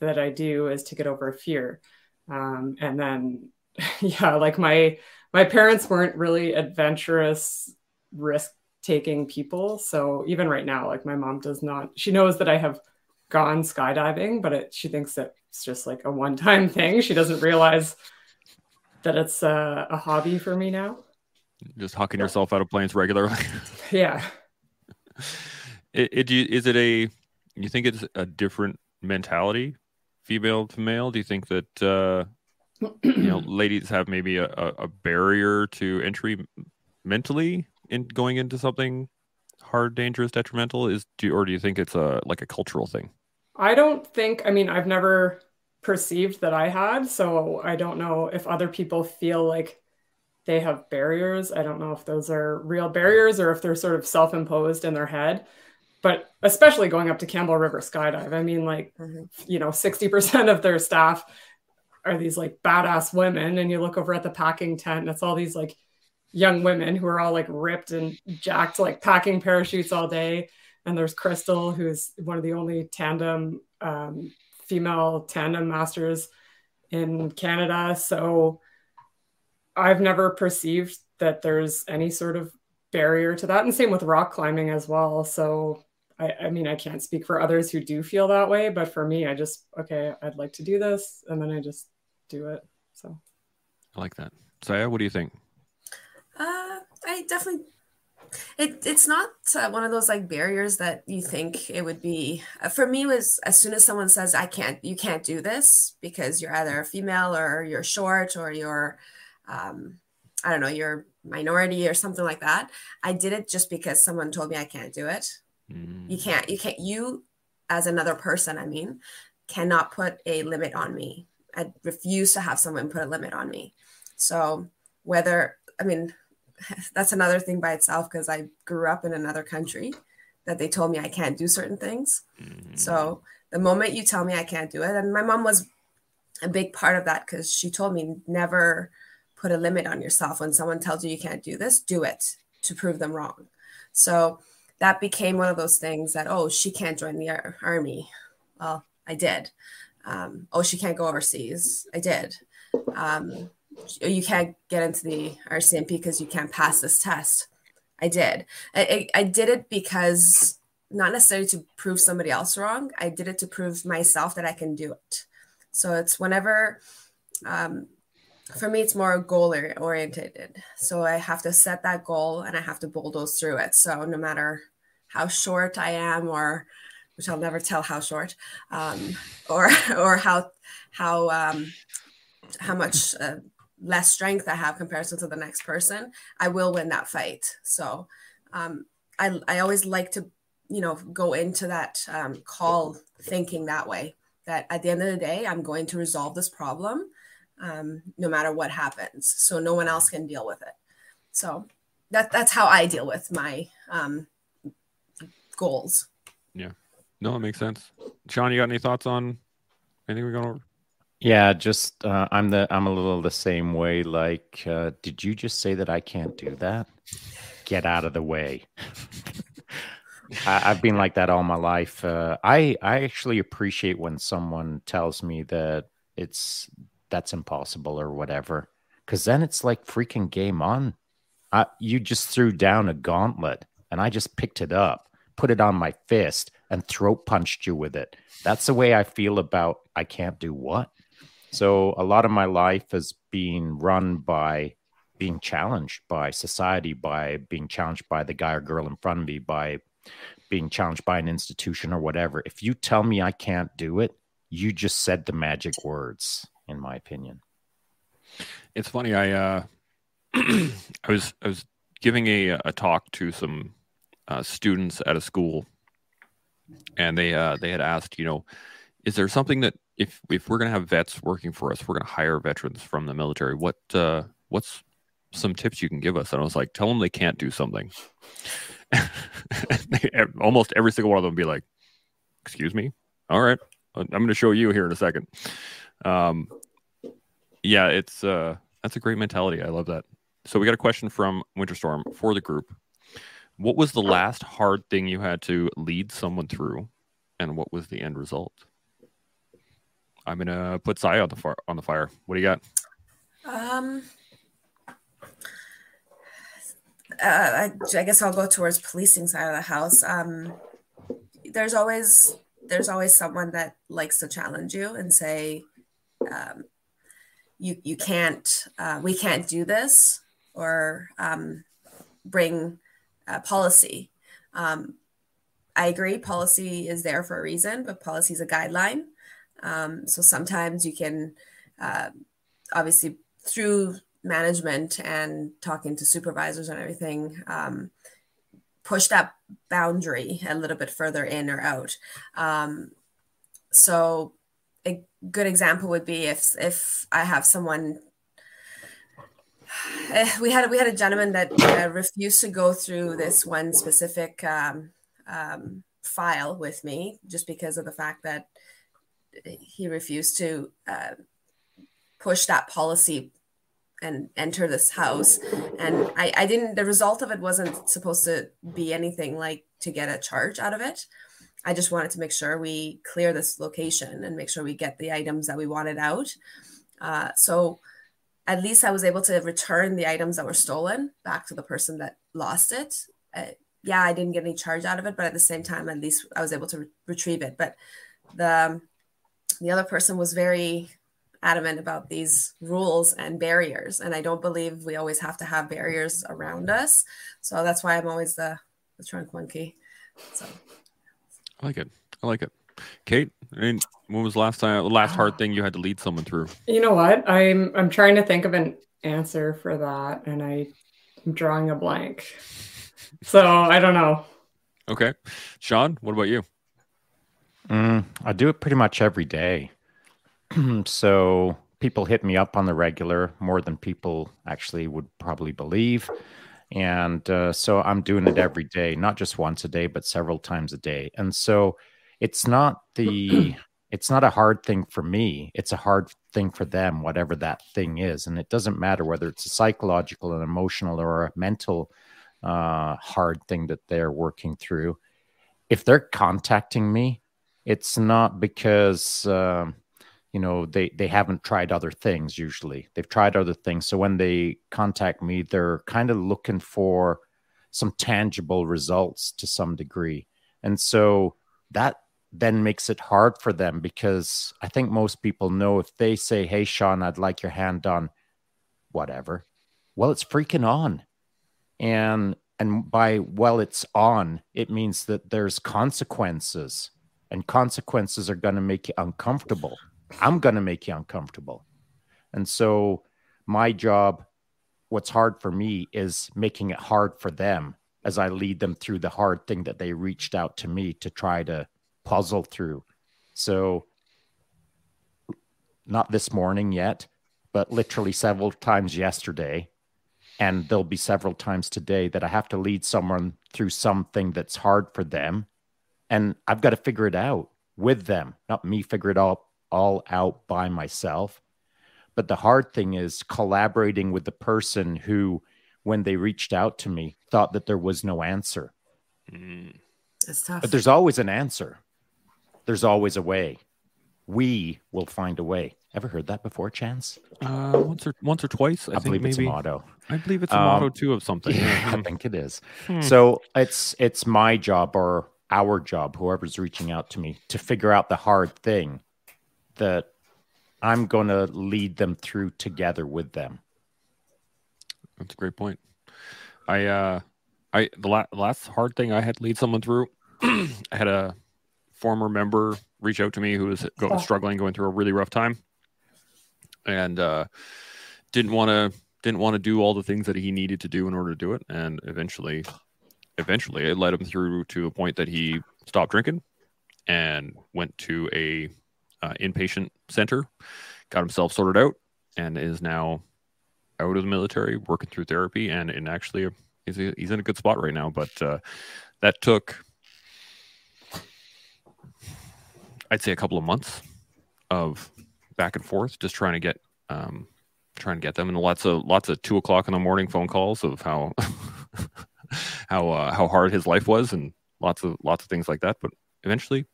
that I do is to get over fear. Um, and then yeah, like my my parents weren't really adventurous, risk taking people. So even right now, like my mom does not. She knows that I have gone skydiving, but it, she thinks that it's just like a one time thing. She doesn't realize that it's a, a hobby for me now. Just hucking yourself out of planes regularly. yeah. It, it is it a you think it's a different mentality female to male do you think that uh you know ladies have maybe a, a barrier to entry mentally in going into something hard dangerous detrimental. Is do or do you think it's a like a cultural thing? I don't think i mean i've never perceived that i had so i don't know if other people feel like they have barriers. I don't know if those are real barriers or if they're sort of self-imposed in their head. But especially going up to campbell river skydive i mean like mm-hmm. you know 60% of their staff are these like badass women and you look over at the packing tent and it's all these like young women who are all like ripped and jacked like packing parachutes all day. And there's crystal who's one of the only tandem um, female tandem masters in canada. So i've never perceived that there's any sort of barrier to that. And same with rock climbing as well. So I, I, mean, I can't speak for others who do feel that way, but for me, I just, okay, I'd like to do this. And then I just do it. So I like that. Sayeh, what do you think? Uh, I definitely, it, it's not uh, one of those like barriers that you think it would be. Uh, for me, was as soon as someone says, I can't, you can't do this because you're either a female or you're short or you're, um, I don't know, you're minority or something like that. I did it just because someone told me I can't do it you mm. can't, you can't, you as another person, I mean, cannot put a limit on me. I refuse to have someone put a limit on me. So whether, I mean, that's another thing by itself because I grew up in another country that they told me I can't do certain things. Mm-hmm. So the moment you tell me I can't do it, and my mom was a big part of that because she told me never put a limit on yourself. When someone tells you you can't do this, do it to prove them wrong. So that became one of those things that oh she can't join the ar- army. Well i did. Um, oh she can't go overseas. I did. Um, you can't get into the rcmp because you can't pass this test. I did. I, I, I did it because not necessarily to prove somebody else wrong i did it to prove myself that i can do it. So it's whenever um, for me it's more goal oriented so i have to set that goal and i have to bulldoze through it. So no matter how short I am, or which I'll never tell how short, um, or or how how um, how much uh, less strength I have comparison to the next person, I will win that fight. So um, I I always like to you know go into that um, call thinking that way that at the end of the day I'm going to resolve this problem um, no matter what happens. So no one else can deal with it. So that that's how I deal with my um, goals. Yeah. No, it makes sense. Shaun, you got any thoughts on anything we're going over? Yeah, just uh, I'm the I'm a little the same way. Like, uh, did you just say that I can't do that? Get out of the way. I, have been like that all my life. Uh, I I actually appreciate when someone tells me that it's that's impossible or whatever because then it's like freaking game on. I, you just threw down a gauntlet and I just picked it up, put it on my fist, and throat punched you with it. That's the way I feel about I can't do what. So a lot of my life has been run by being challenged by society, by being challenged by the guy or girl in front of me, by being challenged by an institution or whatever. If you tell me I can't do it, you just said the magic words, in my opinion. It's funny. I uh, I was I was giving a a talk to some uh, students at a school, and they uh, they had asked, you know, is there something that if if we're going to have vets working for us, we're going to hire veterans from the military. What uh, what's some tips you can give us? And I was like, tell them they can't do something. almost every single one of them be like, "Excuse me, all right, I'm going to show you here in a second. Um, yeah, it's uh, that's a great mentality. I love that. So we got a question from Winterstorm for the group. What was the last hard thing you had to lead someone through, and what was the end result? I'm gonna put Sayeh on the fire. On the fire. What do you got? Um, uh, I, I guess I'll go towards policing side of the house. Um, there's always there's always someone that likes to challenge you and say, um, you you can't uh, we can't do this or um, bring uh, policy. Um, I agree, policy is there for a reason, but policy is a guideline. Um, so sometimes you can, uh, obviously, through management and talking to supervisors and everything, um, push that boundary a little bit further in or out. Um, so a good example would be if if I have someone. Eh, we had we had a gentleman that uh, refused to go through this one specific um, um, file with me just because of the fact that he refused to uh, push that policy and enter this house. And I, I didn't the result of it wasn't supposed to be anything like to get a charge out of it. I just wanted to make sure we clear this location and make sure we get the items that we wanted out. Uh, so at least i was able to return the items that were stolen back to the person that lost it uh, yeah i didn't get any charge out of it but at the same time at least i was able to re- retrieve it but the the other person was very adamant about these rules and barriers. And I don't believe we always have to have barriers around us. So that's why I'm always the, the trunk monkey. So I like it. I like it. Kate, I mean, when was the last time, the last hard thing you had to lead someone through? You know what? I'm I'm trying to think of an answer for that, and I, I'm drawing a blank. So I don't know. Okay, Shaun, what about you? Mm, I do it pretty much every day. so people hit me up on the regular more than people actually would probably believe. And uh, so I'm doing it every day, not just once a day, but several times a day. And so it's not the it's not a hard thing for me. It's a hard thing for them, whatever that thing is. And it doesn't matter whether it's a psychological, an emotional, or a mental uh, hard thing that they're working through. If they're contacting me, it's not because uh, you know they they haven't tried other things usually they've tried other things so when they contact me they're kind of looking for some tangible results to some degree and so that then makes it hard for them because i think most people know if they say hey shaun i'd like your hand done whatever. Well it's freaking on. And and by well it's on it means that there's consequences and consequences are going to make you uncomfortable. I'm going to make you uncomfortable. And so, my job, what's hard for me is making it hard for them as I lead them through the hard thing that they reached out to me to try to puzzle through. So, not this morning yet, but literally several times yesterday. And there'll be several times today that I have to lead someone through something that's hard for them. And I've got to figure it out with them, not me figure it out all out by myself. But the hard thing is collaborating with the person who, when they reached out to me, thought that there was no answer. Mm. It's tough. But there's always an answer, there's always a way. we will find a way. Ever heard that before, Chance? Uh, once or once or twice. I, I, think believe maybe. it's a motto. I believe it's a Um, motto too of something. Yeah, Yeah. I think it is. Hmm. So it's it's my job or our job, whoever's reaching out to me, to figure out the hard thing that I'm going to lead them through together with them. That's a great point. I uh I the la- last hard thing I had to lead someone through, I had a former member reach out to me who was go- Oh. struggling, going through a really rough time, and uh, didn't want to didn't want to do all the things that he needed to do in order to do it, and eventually, eventually, it led him through to a point that he stopped drinking and went to a uh, inpatient center, got himself sorted out, and is now out of the military, working through therapy, and and actually he's he's in a good spot right now. But uh, that took, I'd say, a couple of months of back and forth, just trying to get um, trying to get them, and lots of lots of two o'clock in the morning phone calls of how how uh, how hard his life was, and lots of lots of things like that. But eventually,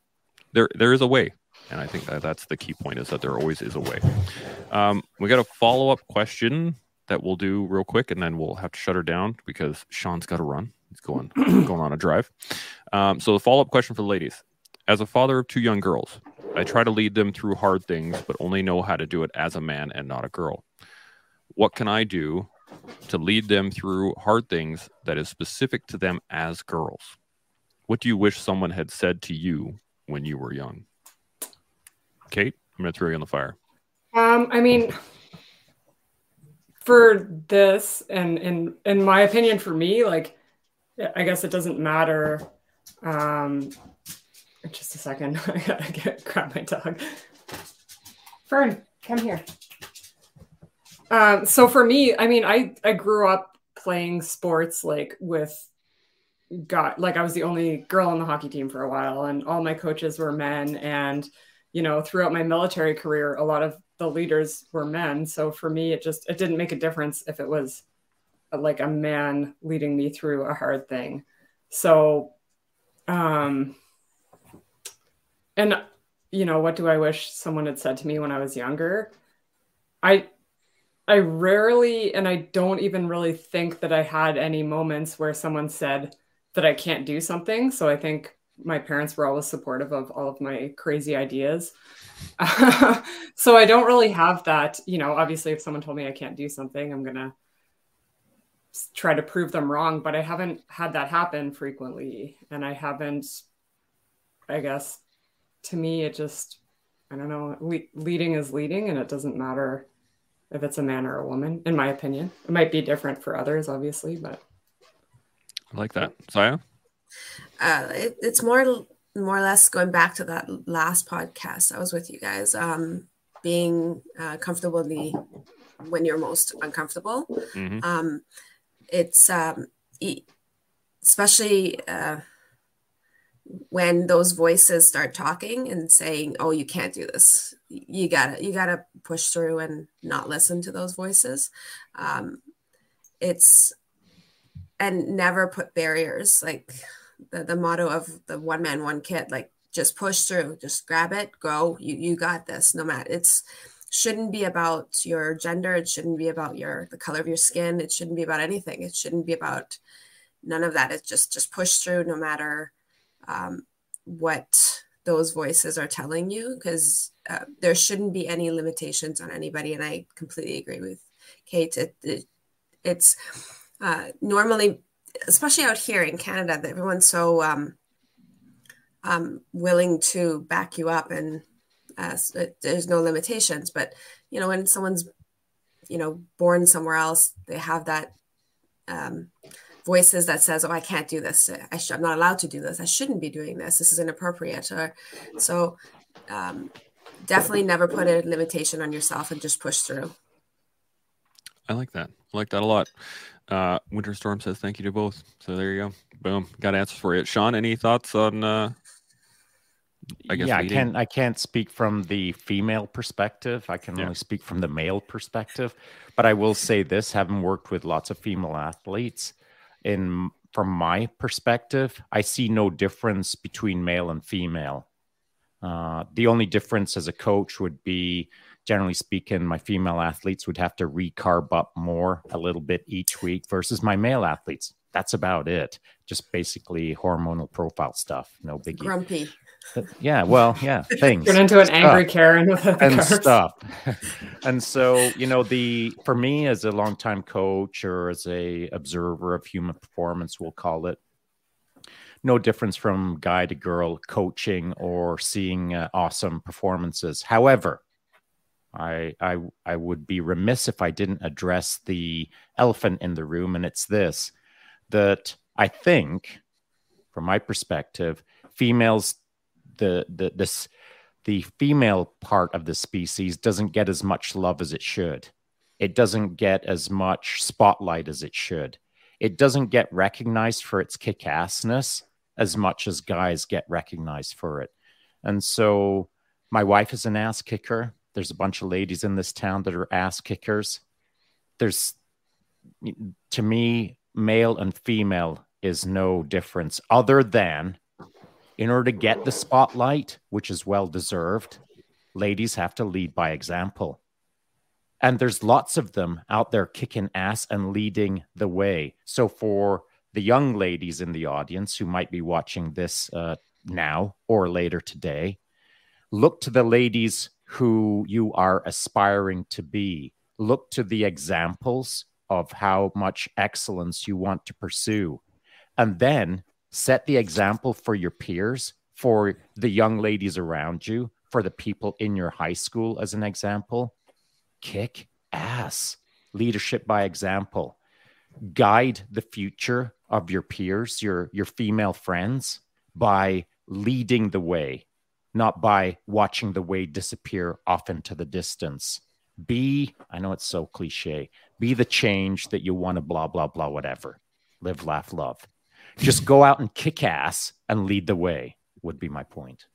there there is a way. And I think that that's the key point is that there always is a way. Um, we got a follow up question that we'll do real quick, and then we'll have to shut her down because Shaun's got to run. He's going going on a drive. Um, so the follow up question for the ladies: As a father of two young girls, I try to lead them through hard things, but only know how to do it as a man and not a girl. What can I do to lead them through hard things that is specific to them as girls? What do you wish someone had said to you when you were young? Kate, I'm going to throw you on the fire. Um, I mean, for this, and in in my opinion, for me, like, I guess it doesn't matter. Um, just a second, I gotta get grab my dog. Fern, come here. Um, so for me, I mean, I I grew up playing sports like with got like I was the only girl on the hockey team for a while, and all my coaches were men, and you know, throughout my military career, a lot of the leaders were men. So for me, it just it didn't make a difference if it was like a man leading me through a hard thing. So, um, and you know, what do I wish someone had said to me when I was younger? I I rarely, and I don't even really think that I had any moments where someone said that I can't do something. So I think my parents were always supportive of all of my crazy ideas. so I don't really have that. You know, obviously, if someone told me I can't do something, I'm to try to prove them wrong, but I haven't had that happen frequently. And I haven't, I guess, to me, it just, I don't know, le- leading is leading, and it doesn't matter if it's a man or a woman, in my opinion. It might be different for others, obviously, but I like that. Sayeh? uh, it, it's more more or less going back to that last podcast I was with you guys. Um, being uh, comfortably when you're most uncomfortable. Mhm. Um, it's um, e- especially uh, when those voices start talking and saying, "Oh, you can't do this. You gotta you gotta push through and not listen to those voices." Um, it's and never put barriers like the, the motto of the one man one kid like just push through just grab it go you you got this no matter it's shouldn't be about your gender it shouldn't be about your the color of your skin it shouldn't be about anything it shouldn't be about none of that it's just just push through no matter um, what those voices are telling you because uh, there shouldn't be any limitations on anybody and i completely agree with kate it, it, it's uh, normally especially out here in Canada, that everyone's so um, um, willing to back you up, and uh, so there's no limitations. But you know, when someone's you know born somewhere else, they have that um, voices that says, "Oh, I can't do this. I sh- I'm not allowed to do this. I shouldn't be doing this. This is inappropriate." Or so. Um, definitely never put a limitation on yourself and just push through. I like that. I like that a lot. Uh, Winter Storm says thank you to both. So there you go. Boom. Got answers for you. Shaun, any thoughts on uh I guess yeah, I can't I can't speak from the female perspective. I can Yeah. only speak from the male perspective. But I will say this, having worked with lots of female athletes, in from my perspective, I see no difference between male and female. Uh, the only difference as a coach would be, generally speaking, my female athletes would have to recarb up more a little bit each week versus my male athletes. That's about it. Just basically hormonal profile stuff. No biggie. Grumpy. Yeah, well, yeah, things Turn into an stuff angry Karen with and stuff. and so, you know, the for me as a longtime coach or as a observer of human performance, we'll call it, no difference from guy to girl coaching or seeing uh, awesome performances. However, I, I I would be remiss if I didn't address the elephant in the room, and it's this: that I think, from my perspective, females, the the this the female part of the species doesn't get as much love as it should. It doesn't get as much spotlight as it should. It doesn't get recognized for its kick assness as much as guys get recognized for it. And so my wife is an ass kicker. There's a bunch of ladies in this town that are ass kickers. There's, to me, male and female is no difference other than in order to get the spotlight, which is well deserved, ladies have to lead by example. And there's lots of them out there kicking ass and leading the way. So, for the young ladies in the audience who might be watching this uh, now or later today, look to the ladies who you are aspiring to be. Look to the examples of how much excellence you want to pursue. And then set the example for your peers, for the young ladies around you, for the people in your high school, as an example. Kick ass. Leadership by example. Guide the future of your peers, your, your female friends, by leading the way, not by watching the way disappear off into the distance. Be, I know it's so cliche, be the change that you want to blah, blah, blah, whatever. Live, laugh, love just go out and kick ass and lead the way would be my point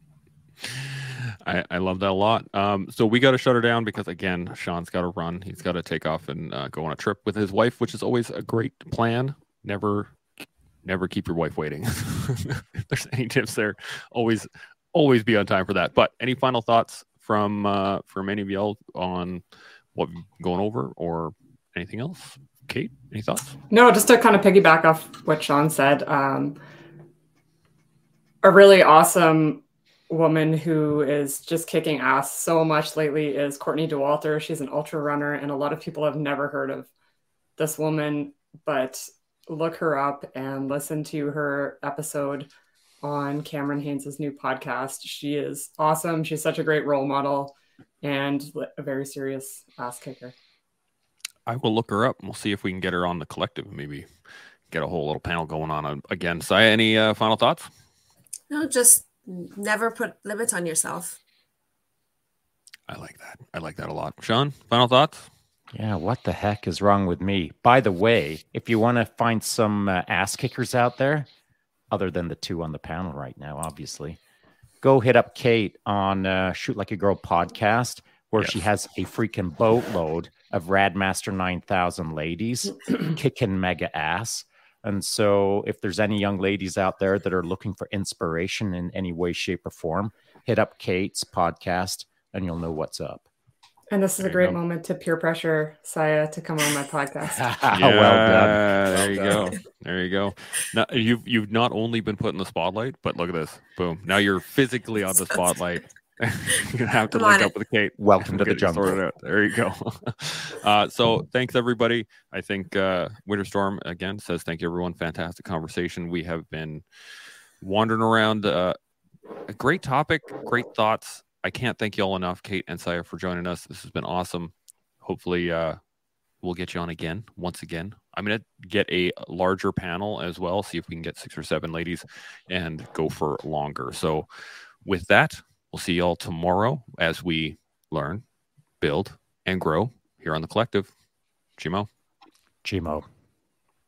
I, I love that a lot. Um, so we got to shut her down because again, Shaun's got to run. He's got to take off and uh, go on a trip with his wife, which is always a great plan. Never, never keep your wife waiting. if there's any tips there, always, always be on time for that. But any final thoughts from uh, from any of y'all on what going over or anything else? Kate, any thoughts? No, just to kind of piggyback off what Shaun said. Um, a really awesome woman who is just kicking ass so much lately is Courtney Dauwalter. She's an ultra runner, and a lot of people have never heard of this woman, but look her up and listen to her episode on Cameron Hanes' new podcast. She is awesome. She's such a great role model and a very serious ass kicker. I will look her up and we'll see if we can get her on the collective maybe get a whole little panel going on uh, again. Sayeh, any uh, final thoughts? No, just never put limits on yourself. I like that. I like that a lot. Shaun, final thoughts? Yeah, what the heck is wrong with me? By the way, if you want to find some uh, ass kickers out there, other than the two on the panel right now, obviously, go hit up Kate on uh, Shoot Like a Girl podcast, where yes. she has a freaking boatload of Radmaster 9000 ladies kicking mega ass. And so, if there's any young ladies out there that are looking for inspiration in any way, shape, or form, hit up Kate's podcast and you'll know what's up. And this is there a great moment to peer pressure Sayeh to come on my podcast. yeah, well done. There you go. There you go. Now you've you've not only been put in the spotlight, but look at this. Boom. Now you're physically on the spotlight. You're gonna have to Come link up with Kate. Welcome to the jungle. There you go. uh, so thanks everybody. I think uh, Winter Storm again says thank you everyone. Fantastic conversation. We have been wandering around. Uh, a great topic, great thoughts. I can't thank you all enough, Kate and Sayeh, for joining us. This has been awesome. Hopefully, uh, we'll get you on again, once again. I'm going to get a larger panel as well, see if we can get six or seven ladies and go for longer. So, with that, We'll see y'all tomorrow as we learn, build, and grow here on the collective. Chimo. Chimo.